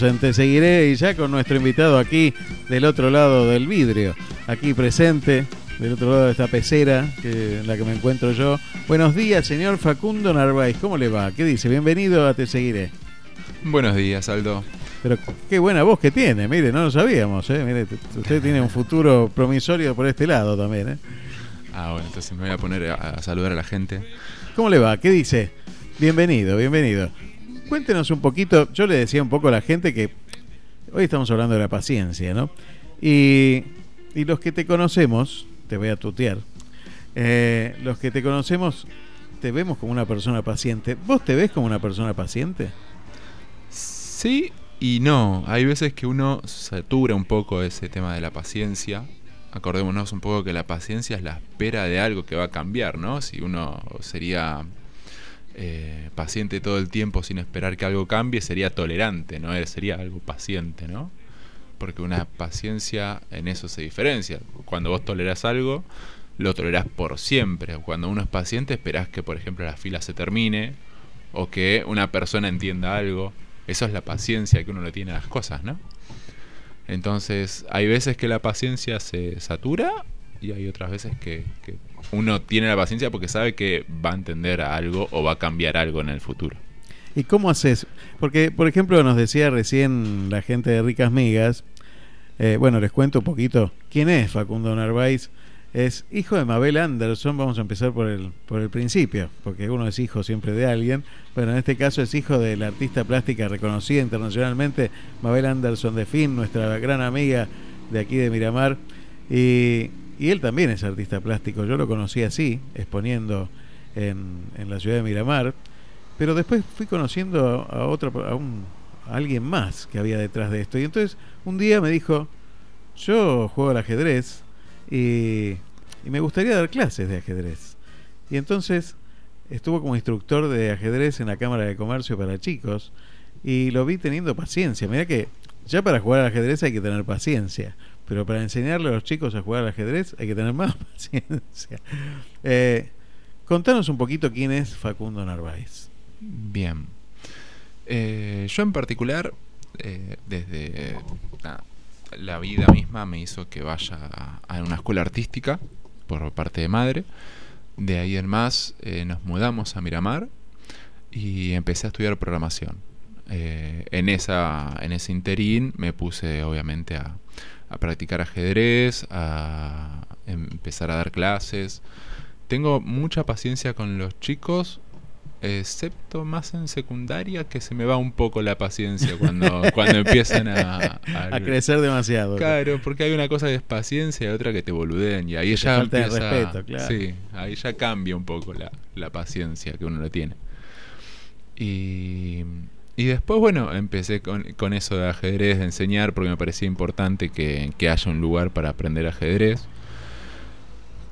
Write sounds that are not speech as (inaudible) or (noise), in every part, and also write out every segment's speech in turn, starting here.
En Te Seguiré y ya con nuestro invitado aquí del otro lado del vidrio, aquí presente, del otro lado de esta pecera que, en la que me encuentro yo. Buenos días, señor Facundo Narváez, ¿cómo le va? ¿Qué dice? Bienvenido a Te Seguiré. Buenos días, Aldo. Pero qué buena voz que tiene, mire, no lo sabíamos, ¿eh? Mire, usted tiene un futuro promisorio por este lado también, ¿eh? Ah, bueno, entonces me voy a poner a, a saludar a la gente. ¿Cómo le va? ¿Qué dice? Bienvenido, bienvenido. Cuéntenos un poquito, yo le decía un poco a la gente que hoy estamos hablando de la paciencia, ¿no? Y, y los que te conocemos, te voy a tutear, eh, los que te conocemos te vemos como una persona paciente. ¿Vos te ves como una persona paciente? Sí y no. Hay veces que uno satura un poco ese tema de la paciencia. Acordémonos un poco que la paciencia es la espera de algo que va a cambiar, ¿no? Si uno sería eh, paciente todo el tiempo sin esperar que algo cambie, sería tolerante, ¿no? Eh, Sería algo paciente, ¿no? Porque una paciencia en eso se diferencia. Cuando vos tolerás algo, lo tolerás por siempre. Cuando uno es paciente, esperás que, por ejemplo, la fila se termine o que una persona entienda algo. Eso es la paciencia que uno le tiene a las cosas, ¿no? Entonces, hay veces que la paciencia se satura y hay otras veces que, uno tiene la paciencia porque sabe que va a entender algo o va a cambiar algo en el futuro. ¿Y cómo haces? Porque, por ejemplo, nos decía recién la gente de Ricas Migas, eh, bueno, les cuento un poquito quién es Facundo Narváez. Es hijo de Mabel Anderson, vamos a empezar por el, por el principio, porque uno es hijo siempre de alguien. Bueno, en este caso es hijo de la artista plástica reconocida internacionalmente, Mabel Anderson de Fin, nuestra gran amiga de aquí de Miramar. Y, y él también es artista plástico, yo lo conocí así, exponiendo en, en la ciudad de Miramar. Pero después fui conociendo a, otro, a, un, alguien más que había detrás de esto. Y entonces un día me dijo, yo juego al ajedrez y, y me gustaría dar clases de ajedrez. Y entonces estuvo como instructor de ajedrez en la Cámara de Comercio para chicos y lo vi teniendo paciencia. Mira que ya para jugar al ajedrez hay que tener paciencia, pero para enseñarle a los chicos a jugar al ajedrez hay que tener más (laughs) paciencia. Eh, contanos un poquito quién es Facundo Narváez. Bien. Eh, yo en particular, eh, desde la vida misma me hizo que vaya a, a una escuela artística por parte de madre. De ahí en más nos mudamos a Miramar y empecé a estudiar programación. En, esa, en ese interín me puse obviamente a, a practicar ajedrez, a empezar a dar clases. Tengo mucha paciencia con los chicos, excepto más en secundaria, que se me va un poco la paciencia cuando, (laughs) cuando empiezan a, A crecer demasiado. Claro, porque hay una cosa que es paciencia y otra que te boludeen. Y ahí Te ya falta de respeto, claro. Sí, ahí ya cambia un poco la, la paciencia que uno le tiene. Y, y después, bueno, empecé con, con eso de ajedrez, de enseñar, porque me parecía importante que, que haya un lugar para aprender ajedrez.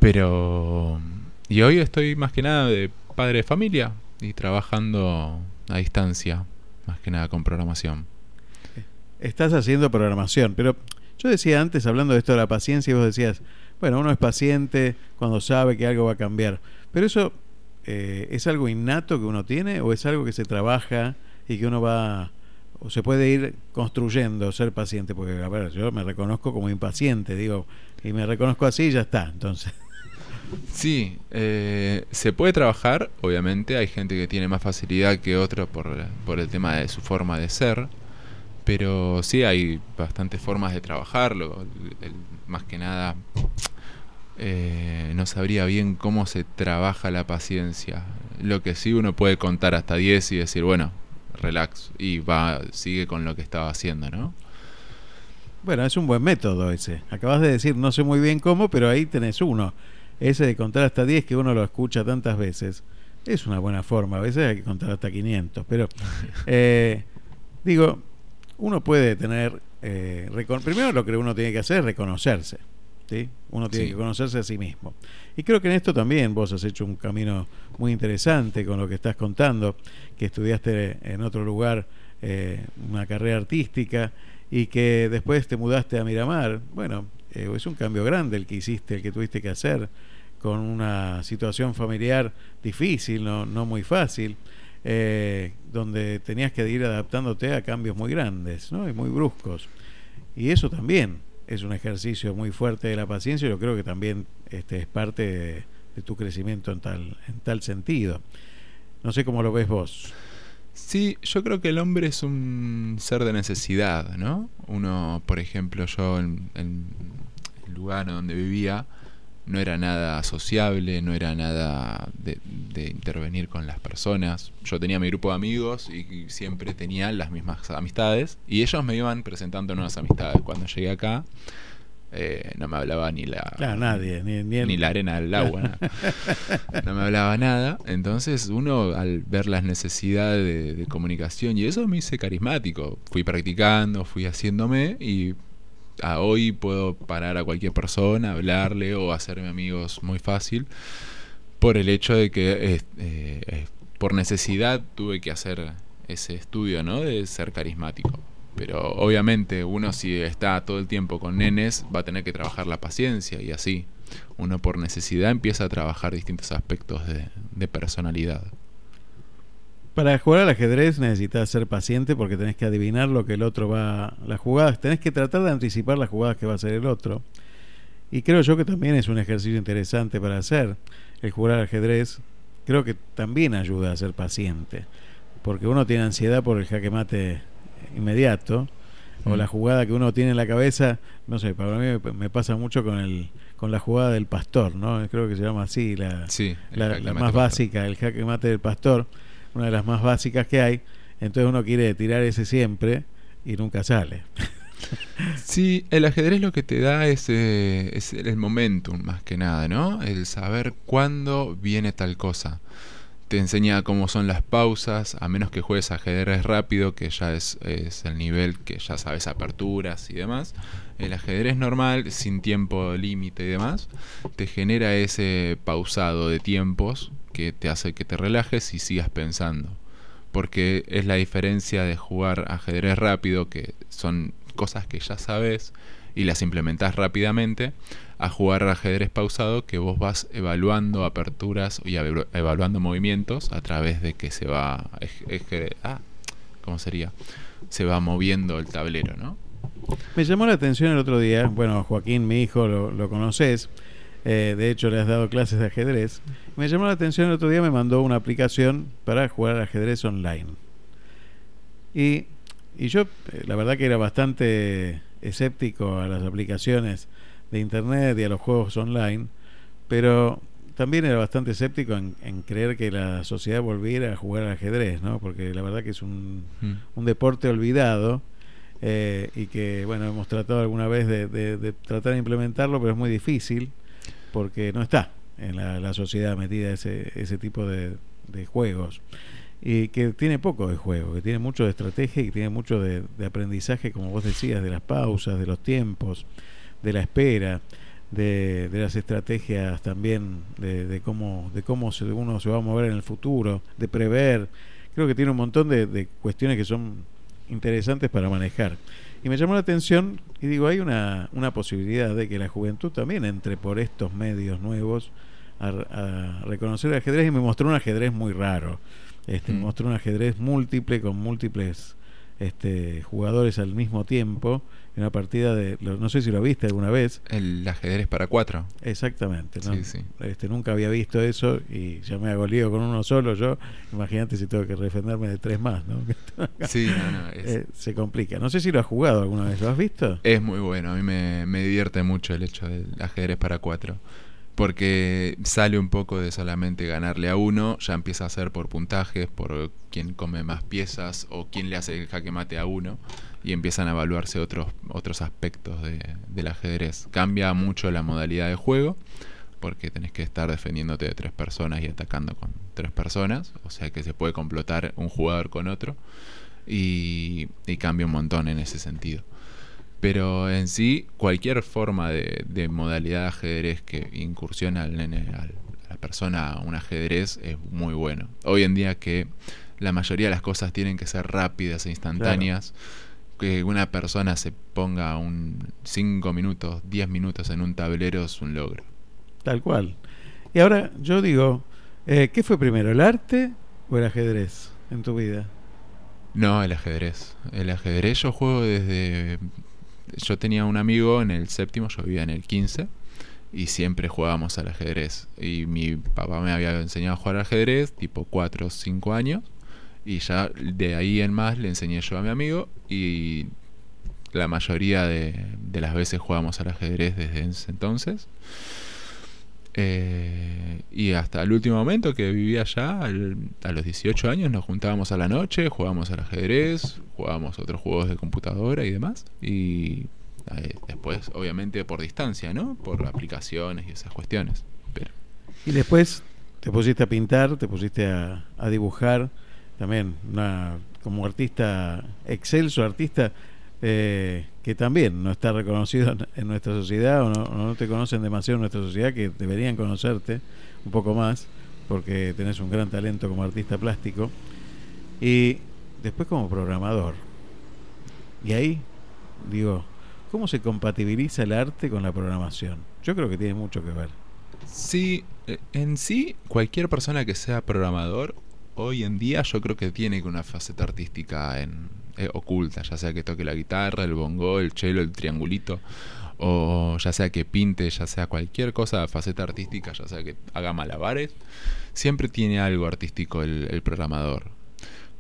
Pero... Y hoy estoy más que nada de padre de familia y trabajando a distancia, más que nada con programación. Estás haciendo programación, pero yo decía antes, hablando de esto de la paciencia, y vos decías, bueno, uno es paciente cuando sabe que algo va a cambiar. Pero eso eh, es algo innato que uno tiene o es algo que se trabaja y que uno va o se puede ir construyendo ser paciente porque a ver yo me reconozco como impaciente digo y me reconozco así y ya está entonces (laughs) Sí, eh, se puede trabajar, obviamente, hay gente que tiene más facilidad que otro por, por el tema de su forma de ser, pero sí hay bastantes formas de trabajarlo, más que nada eh, no sabría bien cómo se trabaja la paciencia. Lo que sí uno puede contar hasta 10 y decir, bueno, relax, y va, sigue con lo que estaba haciendo, ¿no? Bueno, es un buen método ese. Acabas de decir, no sé muy bien cómo, pero ahí tenés uno. Ese de contar hasta 10 que uno lo escucha tantas veces. Es una buena forma. A veces hay que contar hasta 500. Pero, (laughs) eh, digo, uno puede tener... Eh, primero lo que uno tiene que hacer es reconocerse. ¿Sí? Uno tiene Sí. que conocerse a sí mismo. Y creo que en esto también vos has hecho un camino muy interesante con lo que estás contando, que estudiaste en otro lugar eh, una carrera artística y que después te mudaste a Miramar. Bueno, eh, es un cambio grande el que hiciste, el que tuviste que hacer con una situación familiar difícil, no, no muy fácil, eh, donde tenías que ir adaptándote a cambios muy grandes ¿no? y muy bruscos. Y eso también es un ejercicio muy fuerte de la paciencia yo creo que también este, es parte de, de tu crecimiento en tal, en tal sentido. No sé cómo lo ves vos. Sí, yo creo que el hombre es un ser de necesidad, ¿no? Uno, por ejemplo, yo en, en el lugar donde vivía no era nada sociable, no era nada de, de intervenir con las personas. Yo tenía mi grupo de amigos y, siempre tenía las mismas amistades y ellos me iban presentando nuevas amistades. Cuando llegué acá eh, no me hablaba ni la Claro, nadie, ni, ni el- ni la arena del agua. (laughs) No me hablaba nada. Entonces uno al ver las necesidades de, de comunicación y eso me hice carismático. Fui practicando, fui haciéndome y a hoy puedo parar a cualquier persona, hablarle o hacerme amigos muy fácil por el hecho de que eh, por necesidad tuve que hacer ese estudio, ¿no? De ser carismático. Pero obviamente uno si está todo el tiempo con nenes va a tener que trabajar la paciencia y así. Uno por necesidad empieza a trabajar distintos aspectos de personalidad. Para jugar al ajedrez necesitas ser paciente porque tenés que adivinar lo que el otro va, las jugadas, tenés que tratar de anticipar las jugadas que va a hacer el otro. Y creo yo que también es un ejercicio interesante para hacer. El jugar al ajedrez creo que también ayuda a ser paciente, porque uno tiene ansiedad por el jaque mate inmediato o Mm. la jugada que uno tiene en la cabeza, no sé, para mí me, pasa mucho con el con la jugada del pastor, ¿no? Creo que se llama así la, Sí, la, más pastor. básica, el jaque mate del pastor, una de las más básicas que hay. Entonces uno quiere tirar ese siempre y nunca sale. (laughs) Sí, el ajedrez lo que te da es, eh, es el momentum más que nada, ¿no? El saber cuándo viene tal cosa. Te enseña cómo son las pausas, a menos que juegues ajedrez rápido, que ya es, es el nivel que ya sabes aperturas y demás. El ajedrez normal, sin tiempo límite y demás, te genera ese pausado de tiempos que te hace que te relajes y sigas pensando. Porque es la diferencia de jugar ajedrez rápido, que son cosas que ya sabes y las implementas rápidamente, a jugar ajedrez pausado que vos vas evaluando aperturas y eva- evaluando movimientos a través de que se va ah, ¿cómo sería? Se va moviendo el tablero, ¿no? Me llamó la atención el otro día, bueno, Joaquín, mi hijo, lo, lo conoces, eh, de hecho le has dado clases de ajedrez. Me llamó la atención el otro día, me mandó una aplicación para jugar al ajedrez online. Y, y yo, eh, la verdad que era bastante escéptico a las aplicaciones de internet y a los juegos online, pero también era bastante escéptico en, en creer que la sociedad volviera a jugar al ajedrez, ¿no? Porque la verdad que es un, Mm. un deporte olvidado eh, y que, bueno, hemos tratado alguna vez de, de- de tratar de implementarlo, pero es muy difícil porque no está en la, sociedad metida ese, ese tipo de, de juegos. Y que tiene poco de juego, que tiene mucho de estrategia y que tiene mucho de, aprendizaje, como vos decías, de las pausas, de los tiempos, de la espera, de, las estrategias también, de, cómo, de cómo uno se va a mover en el futuro, de prever. Creo que tiene un montón de cuestiones que son interesantes para manejar. Y me llamó la atención y digo, hay una, una posibilidad de que la juventud también entre por estos medios nuevos a, a reconocer el ajedrez y me mostró un ajedrez muy raro. Este, Me Mm. mostró un ajedrez múltiple con múltiples este, jugadores al mismo tiempo. Una partida de, no sé si lo viste alguna vez, El ajedrez para cuatro. exactamente. ¿no? Sí, sí. Este, nunca había visto eso y ya me hago lío con uno solo yo. Imagínate si tengo que defenderme de tres más, ¿no? (laughs) Sí, no, no, es, Eh, se complica. No sé si lo has jugado alguna vez, ¿lo has visto? es muy bueno. A mí me, me divierte mucho el hecho del ajedrez para cuatro. porque sale un poco de solamente ganarle a uno, ya empieza a ser por puntajes, por quién come más piezas o quién le hace el jaque mate a uno y empiezan a evaluarse otros, otros aspectos de, del ajedrez. Cambia mucho la modalidad de juego porque tenés que estar defendiéndote de tres personas y atacando con tres personas, o sea que se puede complotar un jugador con otro y, cambia un montón en ese sentido. Pero en sí, cualquier forma de, de modalidad de ajedrez que incursiona al nene, a la persona a un ajedrez es muy bueno. Hoy en día que la mayoría de las cosas tienen que ser rápidas e instantáneas, que una persona se ponga un 5 minutos, 10 minutos en un tablero es un logro. Tal cual. Y ahora yo digo, eh, ¿qué fue primero, el arte o el ajedrez en tu vida? No, el ajedrez. El ajedrez yo juego desde yo tenía un amigo en el séptimo, yo vivía en el 15 y siempre jugábamos al ajedrez. Y mi papá me había enseñado a jugar al ajedrez, tipo 4 o 5 años, y ya de ahí en más le enseñé yo a mi amigo y la mayoría de, de las veces jugábamos al ajedrez desde ese entonces. Eh, y hasta el último momento que vivía allá, al, a los 18 años, nos juntábamos a la noche, jugábamos al ajedrez, jugábamos otros juegos de computadora y demás. Y eh, después, obviamente, por distancia, ¿no? Por aplicaciones y esas cuestiones. Pero... Y después te pusiste a pintar, te pusiste a, a dibujar, también una, como artista, excelso artista, eh, que también no está reconocido en, nuestra sociedad o no, no, te conocen demasiado en nuestra sociedad, que deberían conocerte un poco más, porque tenés un gran talento como artista plástico. Y después como programador. Y ahí, digo, ¿cómo se compatibiliza el arte con la programación? Yo creo que tiene mucho que ver. Sí, eh, en sí, cualquier persona que sea programador, hoy en día yo creo que tiene una faceta artística en, eh, oculta, ya sea que toque la guitarra, el bongo, el cello, el triangulito, o ya sea que pinte, ya sea cualquier cosa, faceta artística, ya sea que haga malabares, siempre tiene algo artístico el, el programador.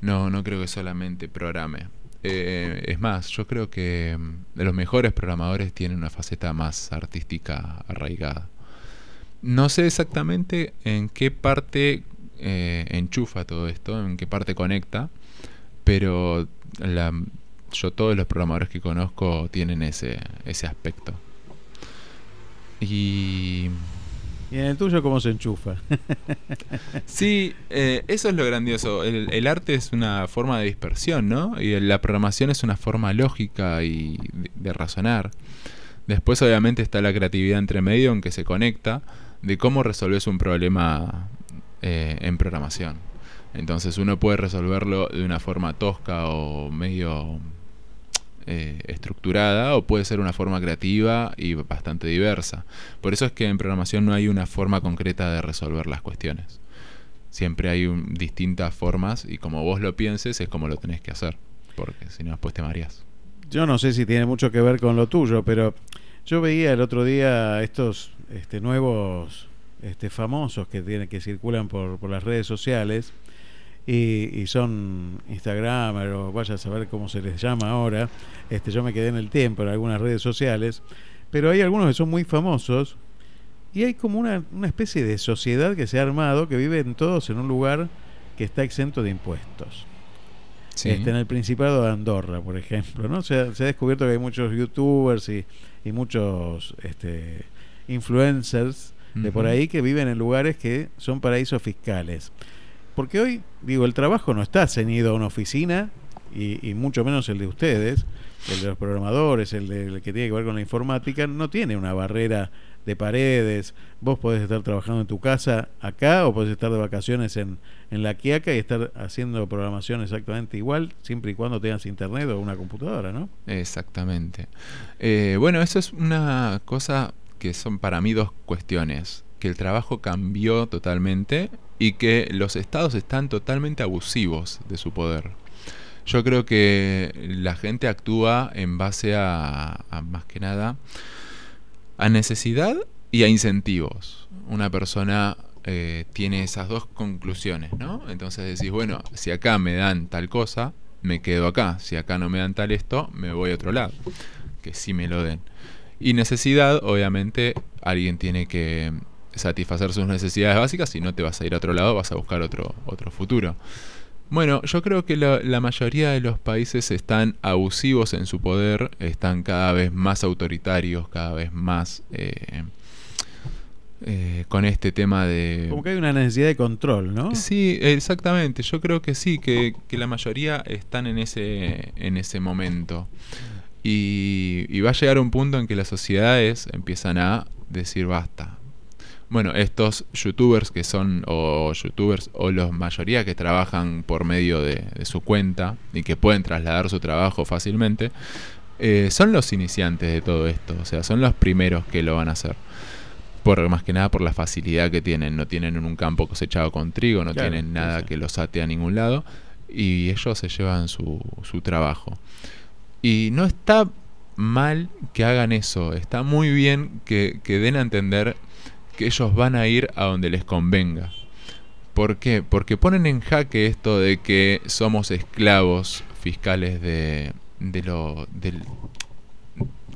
No, no creo que solamente programe. Eh, es más, yo creo que mm, los mejores programadores tienen una faceta más artística arraigada. No sé exactamente en qué parte eh, enchufa todo esto, en qué parte conecta, pero la, yo todos los programadores que conozco tienen ese, ese aspecto. Y... ¿Y en el tuyo cómo se enchufa? (laughs) sí, eh, eso es lo grandioso. El, el, arte es una forma de dispersión, ¿no? Y la programación es una forma lógica y de, de razonar. Después obviamente está la creatividad entre medio en que se conecta de cómo resolves un problema eh, en programación. Entonces uno puede resolverlo de una forma tosca o medio eh, estructurada o puede ser una forma creativa y bastante diversa. Por eso es que en programación no hay una forma concreta de resolver las cuestiones. Siempre hay distintas formas y como vos lo pienses es como lo tenés que hacer, porque si no después te mareas. Yo no sé si tiene mucho que ver con lo tuyo, pero yo veía el otro día estos este, nuevos este, famosos que, tienen, que circulan por, por las redes sociales y, y, son Instagramer o vaya a saber cómo se les llama ahora. Este, yo me quedé en el tiempo en algunas redes sociales, pero hay algunos que son muy famosos y hay como una, una especie de sociedad que se ha armado que viven todos en un lugar que está exento de impuestos. Sí. Este, en el Principado de Andorra, por ejemplo, ¿no? Se ha, se ha descubierto que hay muchos youtubers y, y muchos este, influencers uh -huh. por ahí que viven en lugares que son paraísos fiscales. Porque hoy, digo, el trabajo no está ceñido a una oficina y, y, mucho menos el de ustedes, el de los programadores, el, de, el que tiene que ver con la informática, no tiene una barrera de paredes. Vos podés estar trabajando en tu casa acá o podés estar de vacaciones en, en la Quiaca y estar haciendo programación exactamente igual, siempre y cuando tengas internet o una computadora, ¿no? Exactamente. Eh, bueno, eso es una cosa que son para mí dos cuestiones. Que el trabajo cambió totalmente y que los estados están totalmente abusivos de su poder. Yo creo que la gente actúa en base a, a más que nada a necesidad y a incentivos. Una persona eh, tiene esas dos conclusiones, ¿no? Entonces decís, bueno, si acá me dan tal cosa, me quedo acá. Si acá no me dan tal esto, me voy a otro lado. Que sí me lo den. Y necesidad, obviamente, alguien tiene que satisfacer sus necesidades básicas y no te vas a ir a otro lado, vas a buscar otro, otro futuro. Bueno, yo creo que la, la, mayoría de los países están abusivos en su poder, están cada vez más autoritarios, cada vez más eh, eh, con este tema de... Como que hay una necesidad de control, ¿no? Sí, exactamente. Yo creo que sí, que, que la mayoría están en ese, en ese momento. Y, y va a llegar un punto en que las sociedades empiezan a decir basta, bueno, estos youtubers que son, o youtubers, o la mayoría que trabajan por medio de, su cuenta y que pueden trasladar su trabajo fácilmente, eh, son los iniciantes de todo esto, o sea, son los primeros que lo van a hacer. Por, más que nada por la facilidad que tienen, no tienen un campo cosechado con trigo, no tienen nada que los ate a ningún lado, y ellos se llevan su, su trabajo. Y no está mal que hagan eso, está muy bien que, que den a entender que ellos van a ir a donde les convenga. ¿Por qué? Porque ponen en jaque esto de que somos esclavos fiscales de, de lo del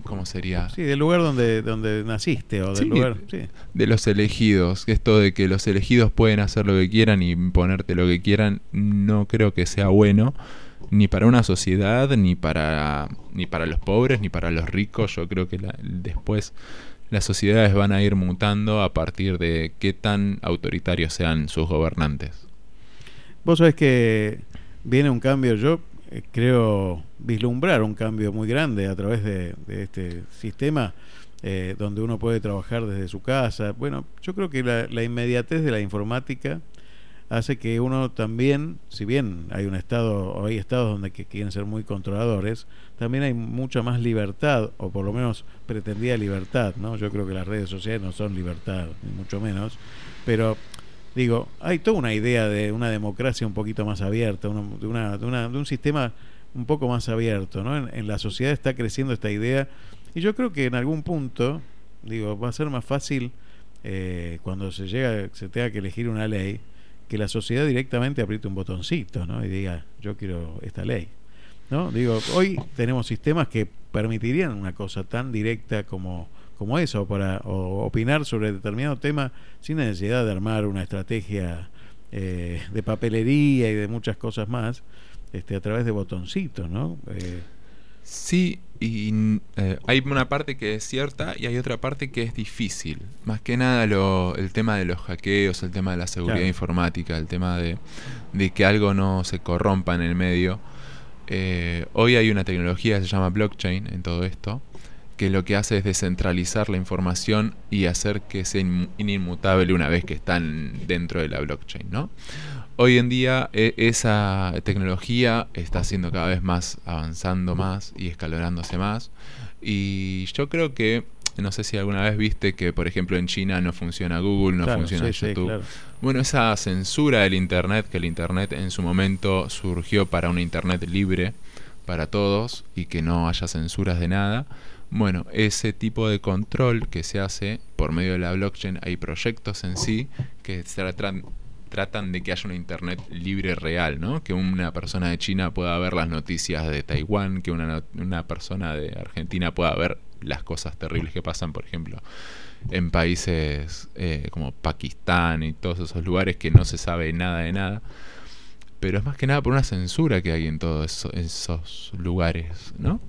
¿cómo sería? Sí, del lugar donde, donde naciste o del lugar, sí. de los elegidos, esto de que los elegidos pueden hacer lo que quieran y ponerte lo que quieran, no creo que sea bueno ni para una sociedad, ni para ni para los pobres, ni para los ricos. Yo creo que la, después las sociedades van a ir mutando a partir de qué tan autoritarios sean sus gobernantes. Vos sabés que viene un cambio, yo eh, creo vislumbrar un cambio muy grande a través de, este sistema eh, donde uno puede trabajar desde su casa. Bueno, yo creo que la inmediatez de la informática hace que uno también, si bien hay un estado o hay estados donde que quieren ser muy controladores, también hay mucha más libertad o por lo menos pretendida libertad, ¿no? Yo creo que las redes sociales no son libertad, ni mucho menos, pero digo, hay toda una idea de una democracia un poquito más abierta, de, una, de, una, de un sistema un poco más abierto, ¿no? En, en, la sociedad está creciendo esta idea y yo creo que en algún punto, digo, va a ser más fácil eh, cuando se llega, se tenga que elegir una ley, que la sociedad directamente apriete un botoncito ¿no? y diga, yo quiero esta ley. ¿no? Digo, hoy tenemos sistemas que permitirían una cosa tan directa como, como eso, para opinar sobre determinado tema sin necesidad de armar una estrategia eh, de papelería y de muchas cosas más, este, a través de botoncitos, ¿no? Eh, Sí, y eh, hay una parte que es cierta y hay otra parte que es difícil. Más que nada lo, el tema de los hackeos, el tema de la seguridad informática, el tema de, de, que algo no se corrompa en el medio. Eh, hoy hay una tecnología que se llama blockchain en todo esto, que lo que hace es descentralizar la información y hacer que sea inmutable una vez que están dentro de la blockchain, ¿no? Hoy en día e, esa tecnología está siendo cada vez más avanzando más y escalonándose más. Y yo creo que, no sé si alguna vez viste que, por ejemplo, en China no funciona Google, no funciona YouTube. Bueno, esa censura del Internet, que el Internet en su momento surgió para un Internet libre para todos y que no haya censuras de nada. Bueno, ese tipo de control que se hace por medio de la blockchain, hay proyectos en sí que tratan, tratan de que haya una internet libre real, ¿no? Que una persona de China pueda ver las noticias de Taiwán, que una, una persona de Argentina pueda ver las cosas terribles que pasan, por ejemplo, en países eh, como Pakistán y todos esos lugares que no se sabe nada de nada. Pero es más que nada por una censura que hay en todos esos lugares, ¿no?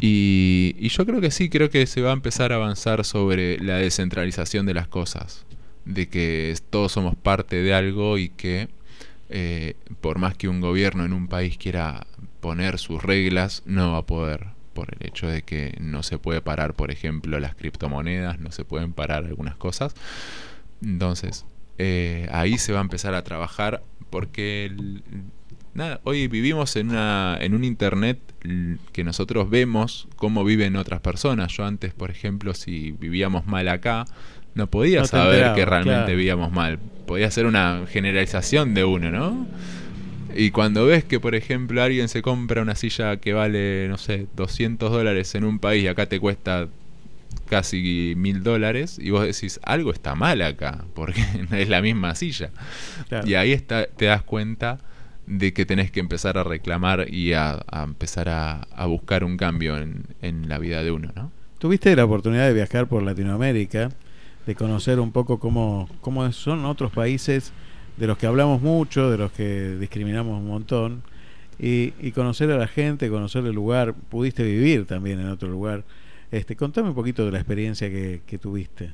Y, y yo creo que sí, creo que se va a empezar a avanzar sobre la descentralización de las cosas de que todos somos parte de algo y que eh, por más que un gobierno en un país quiera poner sus reglas, no va a poder por el hecho de que no se puede parar, por ejemplo, las criptomonedas, no se pueden parar algunas cosas. Entonces, eh, ahí se va a empezar a trabajar porque nada, hoy vivimos en, una, en un internet que nosotros vemos cómo viven otras personas. Yo antes, por ejemplo, si vivíamos mal acá, no podía saber que realmente vivíamos mal. Podía ser una generalización de uno, ¿no? Y cuando ves que, por ejemplo, alguien se compra una silla que vale, no sé, 200 dólares en un país y acá te cuesta casi mil dólares y vos decís, algo está mal acá, porque (laughs) es la misma silla. Y ahí está, te das cuenta de que tenés que empezar a reclamar y a, empezar a, a, buscar un cambio en, en la vida de uno, ¿no? Tuviste la oportunidad de viajar por Latinoamérica de conocer un poco cómo, cómo son otros países de los que hablamos mucho, de los que discriminamos un montón, y, y conocer a la gente, conocer el lugar, pudiste vivir también en otro lugar. Este, contame un poquito de la experiencia que, tuviste.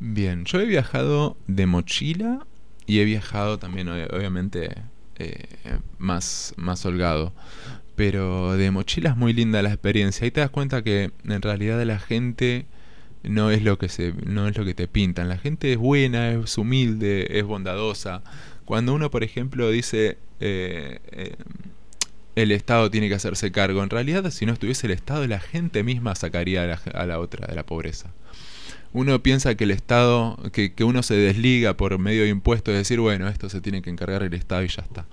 Bien, yo he viajado de mochila y he viajado también, ob- obviamente, eh, más, más holgado. Pero de mochila es muy linda la experiencia. Ahí te das cuenta que en realidad la gente no es lo que se, no es lo que te pintan. La gente es buena, es humilde, es bondadosa. Cuando uno, por ejemplo, dice eh, eh, el Estado tiene que hacerse cargo, en realidad si no estuviese el Estado, la gente misma sacaría a la, a la otra de la pobreza uno piensa que el Estado, que, que uno se desliga por medio de impuestos, decir, bueno, esto se tiene que encargar el Estado y ya está.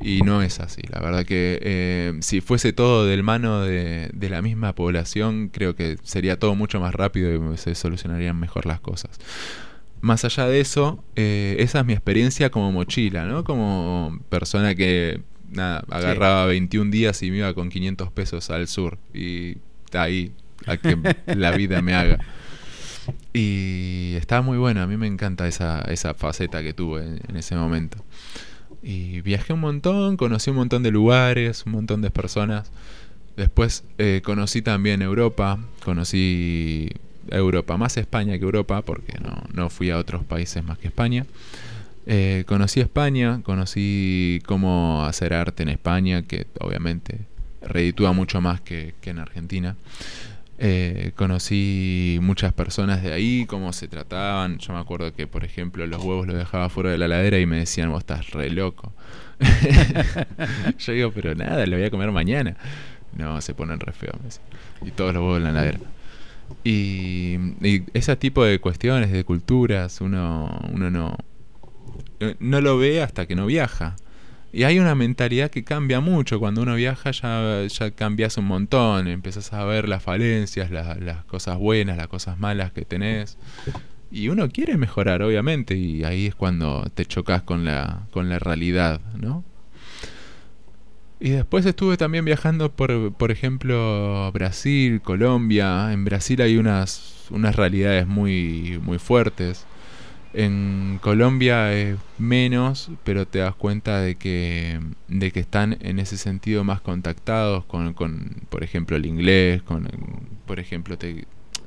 Y no es así. La verdad que eh, si fuese todo del mano de, de la misma población, creo que sería todo mucho más rápido y se solucionarían mejor las cosas. Más allá de eso, eh, esa es mi experiencia como mochila, ¿no? Como persona que nada, agarraba 21 días y me iba con 500 pesos al sur. Y ahí, a que (laughs) la vida me haga. Y estaba muy bueno, a mí me encanta esa, esa faceta que tuve en, en ese momento. Y viajé un montón, conocí un montón de lugares, un montón de personas. Después eh, conocí también Europa, conocí Europa, más España que Europa, porque no, no fui a otros países más que España. Eh, conocí España, conocí cómo hacer arte en España, que obviamente reditúa mucho más que, que en Argentina. Eh, conocí muchas personas de ahí, cómo se trataban. Yo me acuerdo que, por ejemplo, los huevos los dejaba fuera de la ladera y me decían, vos estás re loco. (laughs) Yo digo, pero nada, lo voy a comer mañana. No, se ponen re feos. Y todos los huevos en la ladera. Y, y ese tipo de cuestiones, de culturas, uno, uno no, eh, no lo ve hasta que no viaja. Y hay una mentalidad que cambia mucho. Cuando uno viaja ya, ya cambias un montón. Empiezas a ver las falencias, la- las cosas buenas, las cosas malas que tenés. Y uno quiere mejorar, obviamente. Y ahí es cuando te chocas con la, con la realidad, ¿no? Y después estuve también viajando por, por ejemplo, Brasil, Colombia. En Brasil hay unas, unas realidades muy, muy fuertes. En Colombia es menos, pero te das cuenta de que, de que están en ese sentido más contactados con, con por ejemplo, el inglés, con, por ejemplo, te-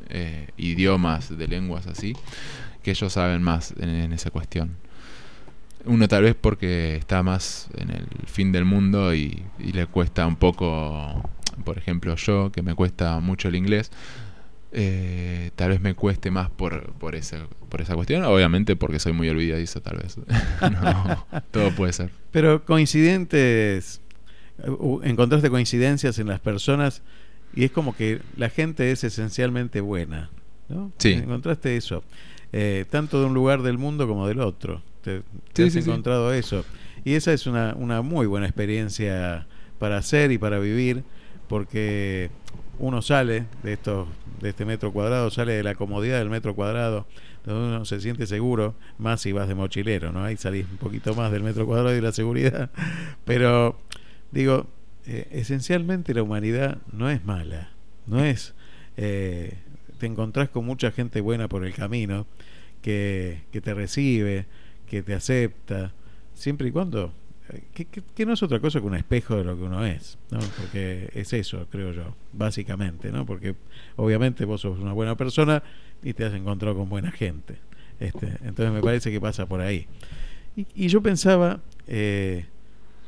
eh, idiomas de lenguas así, que ellos saben más en, esa cuestión. Uno tal vez porque está más en el fin del mundo y le cuesta un poco, por ejemplo yo, que me cuesta mucho el inglés, eh, tal vez me cueste más por, por, esa, por esa cuestión, obviamente porque soy muy olvidadizo tal vez. (laughs) no, todo puede ser. Pero coincidentes, encontraste coincidencias en las personas y es como que la gente es esencialmente buena, ¿no? Sí. Encontraste eso, eh, tanto de un lugar del mundo como del otro. Te, te Sí, has sí, sí. encontrado eso. Y esa es una, una muy buena experiencia para hacer y para vivir, porque uno sale de estos de este metro cuadrado, sale de la comodidad del metro cuadrado, donde uno se siente seguro, más si vas de mochilero, ¿no? Ahí salís un poquito más del metro cuadrado y de la seguridad. (laughs) Pero, digo, eh, esencialmente la humanidad no es mala, no es... eh, te encontrás con mucha gente buena por el camino, que, que te recibe, que te acepta, siempre y cuando... Que, no es otra cosa que un espejo de lo que uno es, ¿no? Porque es eso, creo yo, básicamente, ¿no? Porque obviamente vos sos una buena persona y te has encontrado con buena gente. Este, entonces me parece que pasa por ahí. Y, y yo pensaba, eh,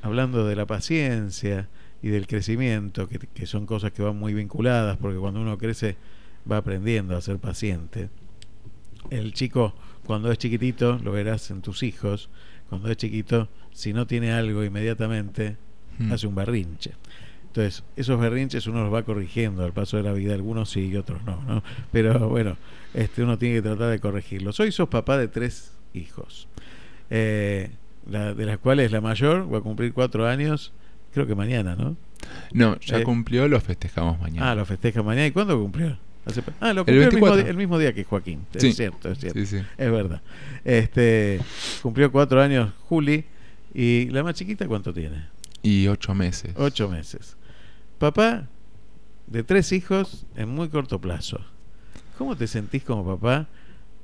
hablando de la paciencia y del crecimiento, que, que son cosas que van muy vinculadas, porque cuando uno crece va aprendiendo a ser paciente. El chico, cuando es chiquitito, lo verás en tus hijos, cuando es chiquito, si no tiene algo inmediatamente, Mm. hace un berrinche. Entonces, esos berrinches uno los va corrigiendo al paso de la vida, algunos sí y otros no, ¿no? Pero bueno, este, uno tiene que tratar de corregirlos. Hoy sos papá de tres hijos, eh, la- de las cuales la mayor va a cumplir cuatro años, creo que mañana, ¿no? No, ya Eh, cumplió, lo festejamos mañana. Ah, lo festeja mañana. ¿Y cuándo cumplió? Hace ah, lo El cumplió el, mismo, 24. di- el mismo día que Joaquín. Es cierto, es cierto. Sí, sí. Es verdad. Este, cumplió cuatro años Juli. ¿Y la más chiquita cuánto tiene? Y ocho meses. Ocho meses. Papá de tres hijos en muy corto plazo. ¿Cómo te sentís como papá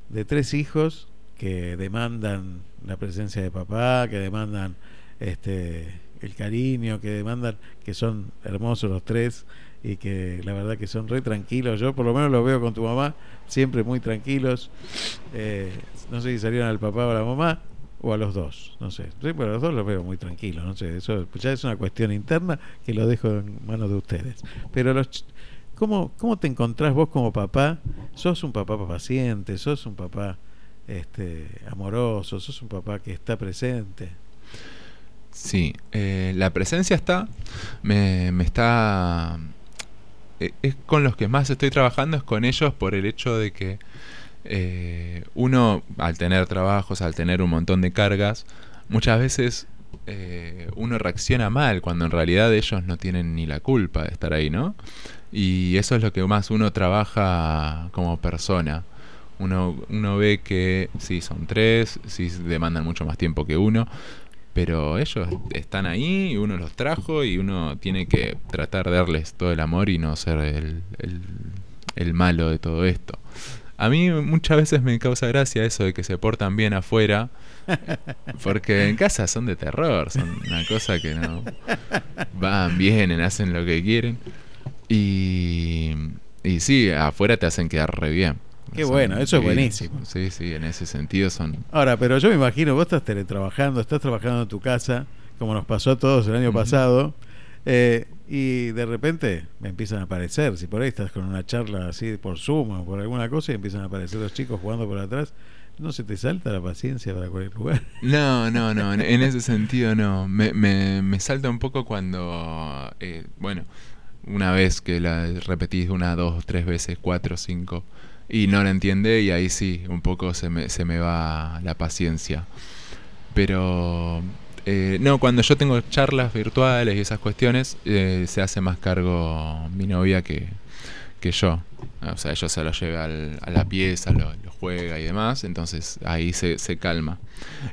de tres hijos que demandan la presencia de papá, que demandan este el cariño, que demandan, que son hermosos los tres y que la verdad que son re tranquilos. Yo por lo menos los veo con tu mamá, siempre muy tranquilos. Eh, no sé si salieron al papá o a la mamá o a los dos, no sé. Sí, pero a los dos los veo muy tranquilos, no sé. Eso ya es una cuestión interna que lo dejo en manos de ustedes. Pero los ¿Cómo, ¿Cómo te encontrás vos como papá? ¿Sos un papá paciente? ¿Sos un papá este, amoroso? ¿Sos un papá que está presente? Sí, eh, la presencia está, me, me está... eh, Es con los que más estoy trabajando, es con ellos por el hecho de que eh, uno, al tener trabajos, al tener un montón de cargas, muchas veces eh, uno reacciona mal cuando en realidad ellos no tienen ni la culpa de estar ahí, ¿no? Y eso es lo que más uno trabaja como persona. Uno, uno ve que sí, son tres, sí demandan mucho más tiempo que uno, pero ellos están ahí, y uno los trajo y uno tiene que tratar de darles todo el amor y no ser el, el- el malo de todo esto. A mí muchas veces me causa gracia eso de que se portan bien afuera, (laughs) porque en casa son de terror, son una cosa que no van, vienen, hacen lo que quieren. Y, y sí, afuera te hacen quedar re bien. Qué Son bueno, eso es buenísimo. Sí, sí, en ese sentido son... Ahora, pero yo me imagino, vos estás teletrabajando, estás trabajando en tu casa, como nos pasó a todos el año pasado, eh, y de repente me empiezan a aparecer, si por ahí estás con una charla así por Zoom o por alguna cosa y empiezan a aparecer los chicos jugando por atrás, ¿no se te salta la paciencia para cualquier lugar? (laughs) No, no, no, en, ese sentido no. Me, me, me salta un poco cuando, eh, bueno, una vez que la repetís una, dos, tres veces, cuatro, cinco, y no la entiende y ahí sí, un poco se me, se me va la paciencia. Pero, eh, no, cuando yo tengo charlas virtuales y esas cuestiones, eh, se hace más cargo mi novia que, que yo. O sea, ella se lo lleva al- a la pieza, lo, lo juega y demás, entonces ahí se, se calma.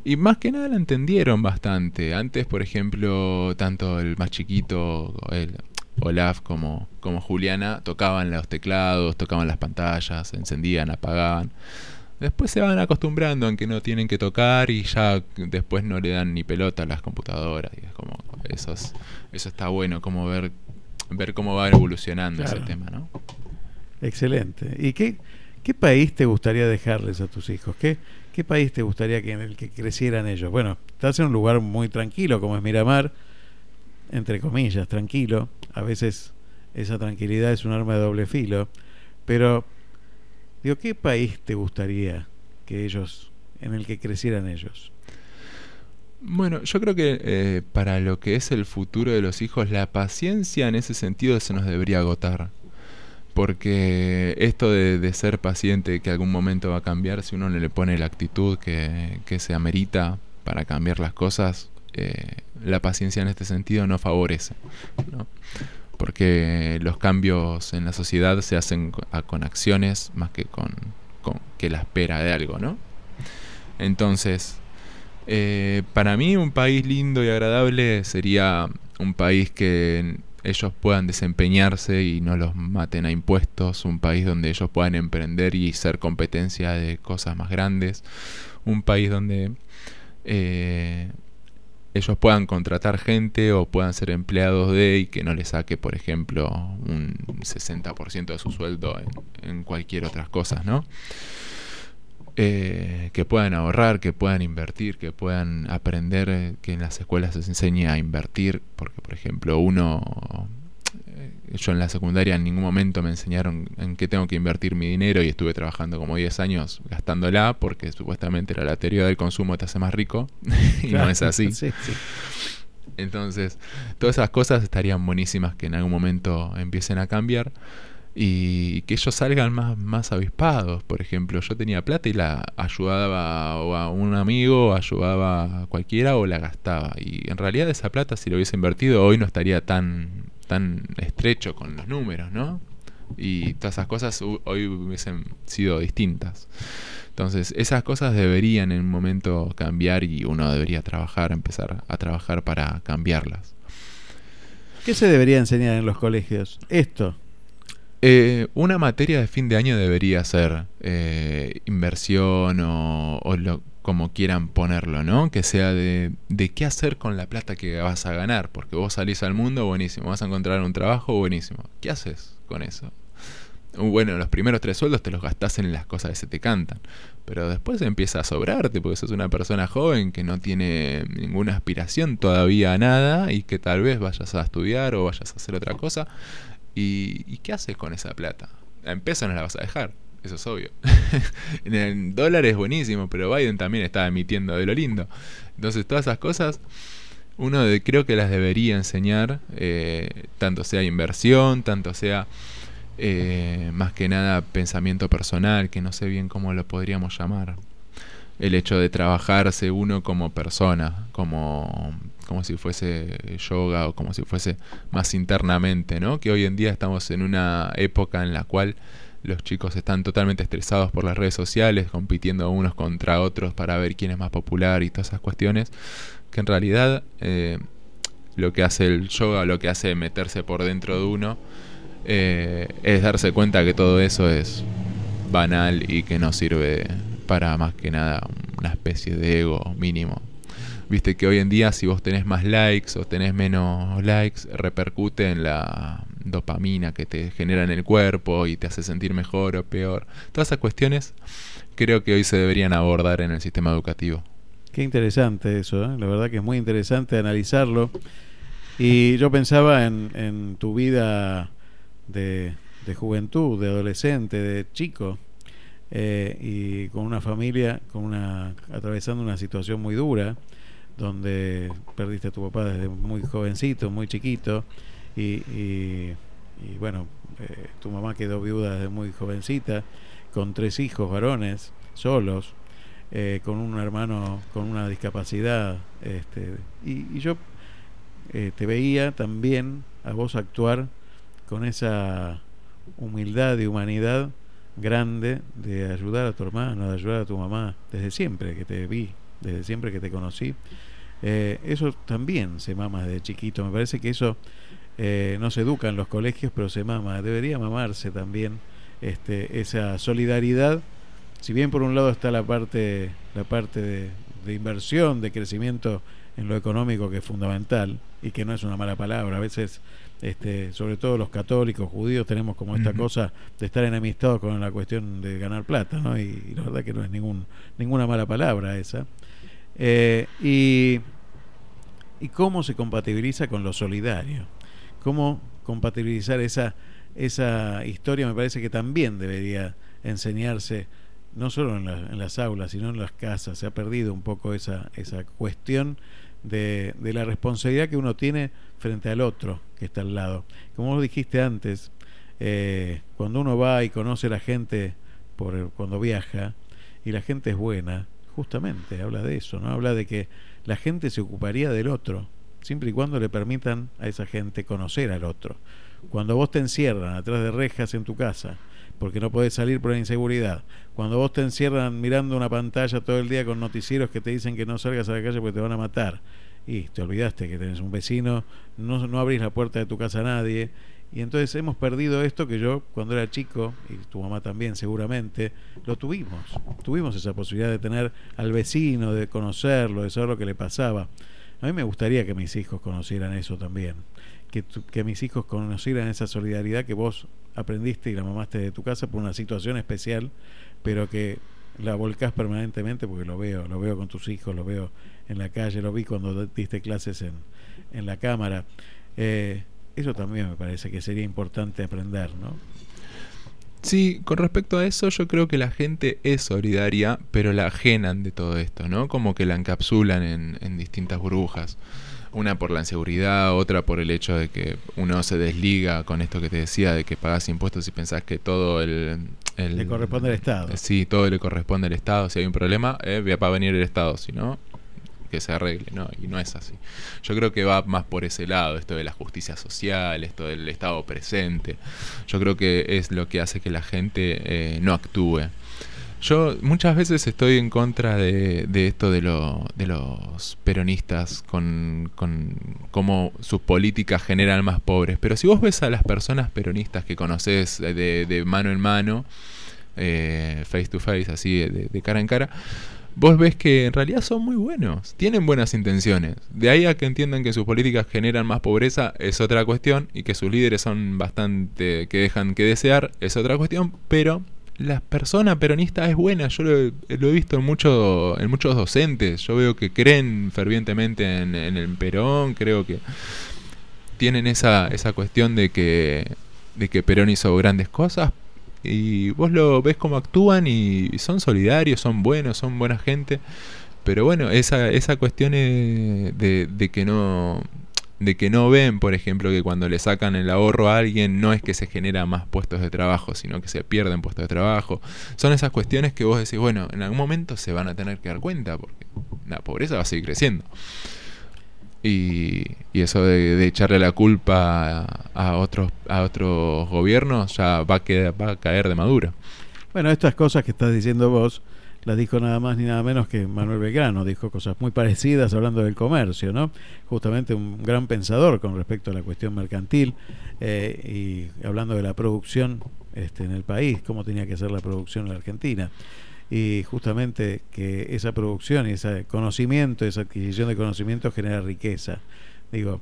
Y más que nada la entendieron bastante. Antes, por ejemplo, tanto el más chiquito, el Olaf, como, como Juliana, tocaban los teclados, tocaban las pantallas, encendían, apagaban. Después se van acostumbrando en que no tienen que tocar y ya después no le dan ni pelota a las computadoras. Y es como, eso, es- eso está bueno, como ver, ver cómo va evolucionando Claro. ese tema, ¿no? Excelente. ¿Y qué, qué país te gustaría dejarles a tus hijos? ¿Qué, qué país te gustaría que en el que crecieran ellos? Bueno, estás en un lugar muy tranquilo como es Miramar, entre comillas, tranquilo. A veces esa tranquilidad es un arma de doble filo. Pero, digo, ¿qué país te gustaría que ellos, en el que crecieran ellos? Bueno, yo creo que eh, para lo que es el futuro de los hijos, la paciencia en ese sentido se nos debería agotar. Porque esto de, ser paciente, que algún momento va a cambiar, si uno no le pone la actitud que, se amerita para cambiar las cosas, eh, la paciencia en este sentido no favorece. Porque los cambios en la sociedad se hacen con acciones más que con, con que la espera de algo, ¿no? Entonces, eh, para mí un país lindo y agradable sería un país que ellos puedan desempeñarse y no los maten a impuestos, un país donde ellos puedan emprender y ser competencia de cosas más grandes, un país donde eh, ellos puedan contratar gente o puedan ser empleados de y que no les saque, por ejemplo, un 60% de su sueldo en, cualquier otras cosas, ¿no? Eh, que puedan ahorrar, que puedan invertir, que puedan aprender, eh, que en las escuelas se enseñe a invertir, porque por ejemplo uno, yo en la secundaria en ningún momento me enseñaron en qué tengo que invertir mi dinero y estuve trabajando como 10 años gastándola porque supuestamente era la teoría del consumo te hace más rico (laughs) y no es así. (laughs) Sí, sí. Entonces, todas esas cosas estarían buenísimas que en algún momento empiecen a cambiar y que ellos salgan más, más avispados. Por ejemplo, yo tenía plata y la ayudaba o a un amigo, o ayudaba a cualquiera o la gastaba. Y en realidad esa plata, si lo hubiese invertido, hoy no estaría tan, tan estrecho con los números, ¿no? Y todas esas cosas hoy hubiesen sido distintas. Entonces, esas cosas deberían en un momento cambiar y uno debería trabajar, empezar a trabajar para cambiarlas. ¿Qué se debería enseñar en los colegios? Esto. Eh, una materia de fin de año debería ser eh, inversión o, o lo, como quieran ponerlo, ¿no? Que sea de, de qué hacer con la plata que vas a ganar, porque vos salís al mundo, buenísimo, vas a encontrar un trabajo, buenísimo. ¿Qué haces con eso? Bueno, los primeros tres sueldos te los gastás en las cosas que se te cantan, pero después empieza a sobrarte porque sos una persona joven que no tiene ninguna aspiración todavía a nada y que tal vez vayas a estudiar o vayas a hacer otra cosa. ¿Y, y qué haces con esa plata? La empresa no la vas a dejar, eso es obvio. (laughs) en dólar es buenísimo, pero Biden también está emitiendo de lo lindo. Entonces todas esas cosas uno creo que las debería enseñar, eh, tanto sea inversión, tanto sea eh, más que nada pensamiento personal, que no sé bien cómo lo podríamos llamar. El hecho de trabajarse uno como persona, como, como si fuese yoga o como si fuese más internamente, ¿no? Que hoy en día estamos en una época en la cual los chicos están totalmente estresados por las redes sociales, compitiendo unos contra otros para ver quién es más popular y todas esas cuestiones, que en realidad eh, lo que hace el yoga, lo que hace meterse por dentro de uno, eh, es darse cuenta que todo eso es banal y que no sirve para más que nada una especie de ego mínimo. Viste que hoy en día si vos tenés más likes o tenés menos likes, repercute en la dopamina que te genera en el cuerpo y te hace sentir mejor o peor. Todas esas cuestiones creo que hoy se deberían abordar en el sistema educativo. Qué interesante eso, ¿eh? la verdad que es muy interesante analizarlo. Y yo pensaba en, tu vida de, de, juventud, de adolescente, de chico, eh, y con una familia, con una atravesando una situación muy dura, donde perdiste a tu papá desde muy jovencito, muy chiquito, y, y, bueno, eh, tu mamá quedó viuda desde muy jovencita, con tres hijos varones, solos, eh, con un hermano con una discapacidad. Este, y, yo eh, te veía también a vos actuar con esa humildad y humanidad grande de ayudar a tu hermano, de ayudar a tu mamá, desde siempre que te vi, desde siempre que te conocí. Eso también se mama desde chiquito. Me parece que eso eh, no se educa en los colegios, pero se mama. Debería mamarse también este, esa solidaridad. Si bien por un lado está la parte, la parte de, de inversión, de crecimiento en lo económico que es fundamental y que no es una mala palabra. A veces, este, sobre todo los católicos, judíos, tenemos como esta uh -huh. cosa de estar enemistados con la cuestión de ganar plata, ¿no? Y, y, la verdad que no es ningún, ninguna mala palabra esa. Eh, y, y cómo se compatibiliza con lo solidario. Cómo compatibilizar esa, esa historia me parece que también debería enseñarse no solo en, la, en, las aulas, sino en las casas. Se ha perdido un poco esa, esa cuestión de, de, la responsabilidad que uno tiene frente al otro que está al lado. Como vos dijiste antes, eh, cuando uno va y conoce a la gente por cuando viaja y la gente es buena, justamente habla de eso, ¿no? Habla de que la gente se ocuparía del otro, siempre y cuando le permitan a esa gente conocer al otro. Cuando vos te encierran atrás de rejas en tu casa, porque no podés salir por la inseguridad. Cuando vos te encierran mirando una pantalla todo el día con noticieros que te dicen que no salgas a la calle porque te van a matar, y te olvidaste que tenés un vecino, no, no abrís la puerta de tu casa a nadie, y entonces hemos perdido esto que yo cuando era chico, y tu mamá también seguramente, lo tuvimos. Tuvimos esa posibilidad de tener al vecino, de conocerlo, de saber lo que le pasaba. A mí me gustaría que mis hijos conocieran eso también. Que, que mis hijos conocieran esa solidaridad que vos aprendiste y la mamaste de tu casa por una situación especial, pero que la volcás permanentemente porque lo veo, lo veo con tus hijos, lo veo en la calle, lo vi cuando diste clases en, en la cámara. Eh, eso también me parece que sería importante aprender, ¿no? Sí, con respecto a eso yo creo que la gente es solidaria, pero la ajenan de todo esto, ¿no? Como que la encapsulan en, en distintas burbujas. Una por la inseguridad, otra por el hecho de que uno se desliga con esto que te decía, de que pagas impuestos y pensás que todo el... el le corresponde al Estado. Sí, todo le corresponde al Estado. Si hay un problema, eh, va a venir el Estado, si no, que se arregle, ¿no? Y no es así. Yo creo que va más por ese lado, esto de la justicia social, esto del Estado presente. Yo creo que es lo que hace que la gente eh, no actúe. Yo muchas veces estoy en contra de, de esto de, lo, de los peronistas con, con cómo sus políticas generan más pobres. Pero si vos ves a las personas peronistas que conoces de, de mano en mano, eh, face to face, así de, de cara en cara, vos ves que en realidad son muy buenos, tienen buenas intenciones. De ahí a que entiendan que sus políticas generan más pobreza es otra cuestión y que sus líderes son bastante que dejan que desear es otra cuestión, pero la persona peronista es buena, yo lo, he- visto en, mucho, en muchos docentes, yo veo que creen fervientemente en, en el Perón, creo que tienen esa, esa cuestión de que, de que Perón hizo grandes cosas y vos lo ves cómo actúan y son solidarios, son buenos, son buena gente, pero bueno, esa, esa cuestión de, de que no de que no ven, por ejemplo, que cuando le sacan el ahorro a alguien no es que se genera más puestos de trabajo, sino que se pierden puestos de trabajo. Son esas cuestiones que vos decís, bueno, en algún momento se van a tener que dar cuenta, porque la pobreza va a seguir creciendo. Y, y eso de, de echarle la culpa a, otros a otros gobiernos ya va a, va a caer de maduro. Bueno, estas cosas que estás diciendo vos las dijo nada más ni nada menos que Manuel Belgrano, dijo cosas muy parecidas hablando del comercio, ¿no? Justamente un gran pensador con respecto a la cuestión mercantil eh, y hablando de la producción este, en el país, cómo tenía que ser la producción en la Argentina. Y justamente que esa producción y ese conocimiento, esa adquisición de conocimiento genera riqueza. Digo,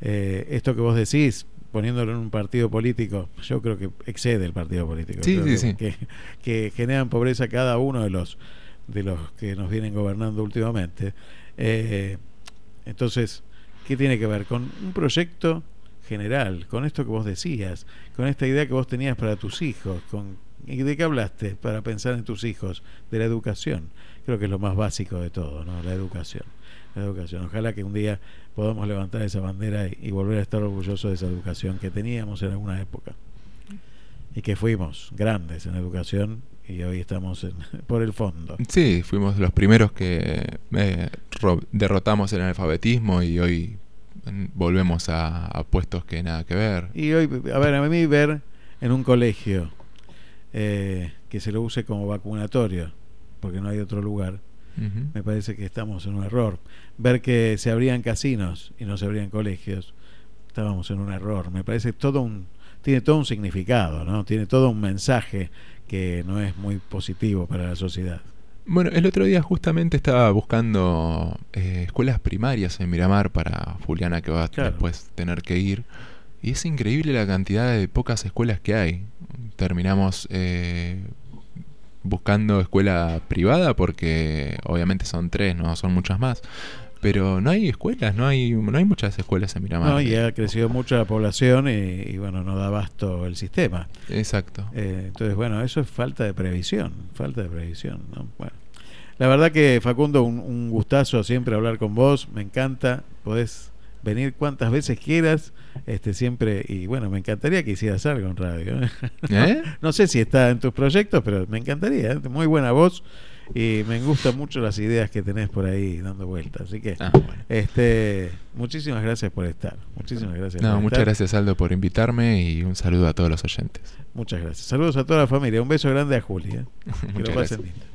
eh, esto que vos decís, poniéndolo en un partido político, yo creo que excede el partido político. Sí, sí, que, sí. que- que generan pobreza cada uno de los de los que nos vienen gobernando últimamente. Eh, entonces, ¿qué tiene que ver? Con un proyecto general, con esto que vos decías, con esta idea que vos tenías para tus hijos, con ¿y de qué hablaste para pensar en tus hijos? De la educación. Creo que es lo más básico de todo, ¿no? La educación. La educación. Ojalá que un día podamos levantar esa bandera y, y volver a estar orgullosos de esa educación que teníamos en alguna época. Y que fuimos grandes en educación y hoy estamos en- (laughs) por el fondo. Sí, fuimos los primeros que eh, ro- derrotamos el analfabetismo y hoy volvemos a, a puestos que nada que ver. Y hoy, a ver, a mí ver en un colegio eh, que se lo use como vacunatorio, porque no hay otro lugar, me parece que estamos en un error. Ver que se abrían casinos y no se abrían colegios, estábamos en un error. Me parece todo un tiene todo un significado, ¿no? Tiene todo un mensaje que no es muy positivo para la sociedad. Bueno, el otro día justamente estaba buscando eh, escuelas primarias en Miramar para Juliana que va a después tener que ir. Y es increíble la cantidad de pocas escuelas que hay. Terminamos eh, buscando escuela privada porque obviamente son tres, no son muchas más. Pero no hay escuelas, no hay, no hay muchas escuelas en Miramar. No, y ha crecido mucho la población y, y, bueno, no da abasto el sistema. Exacto. Eh, entonces, bueno, eso es falta de previsión, falta de previsión, ¿no? Bueno, la verdad que Facundo, un, un gustazo siempre hablar con vos, me encanta, podés venir cuantas veces quieras, este siempre, y bueno, me encantaría que hicieras algo en radio. ¿eh? ¿Eh? (laughs) No sé si está en tus proyectos, pero me encantaría, ¿eh? muy buena voz y me gustan mucho las ideas que tenés por ahí dando vueltas, así que Ah, bueno. este muchísimas gracias por estar, muchísimas gracias. No, por muchas estar. gracias Aldo por invitarme y un saludo a todos los oyentes. Muchas gracias. Saludos a toda la familia. Un beso grande a Juli. ¿eh? (laughs) Que Muchas lo pasen gracias. lindo.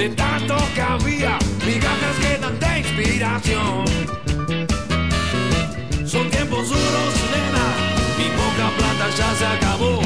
De tanto que había, migajas quedan de inspiración. Son tiempos duros, nena, mi poca plata ya se acabó.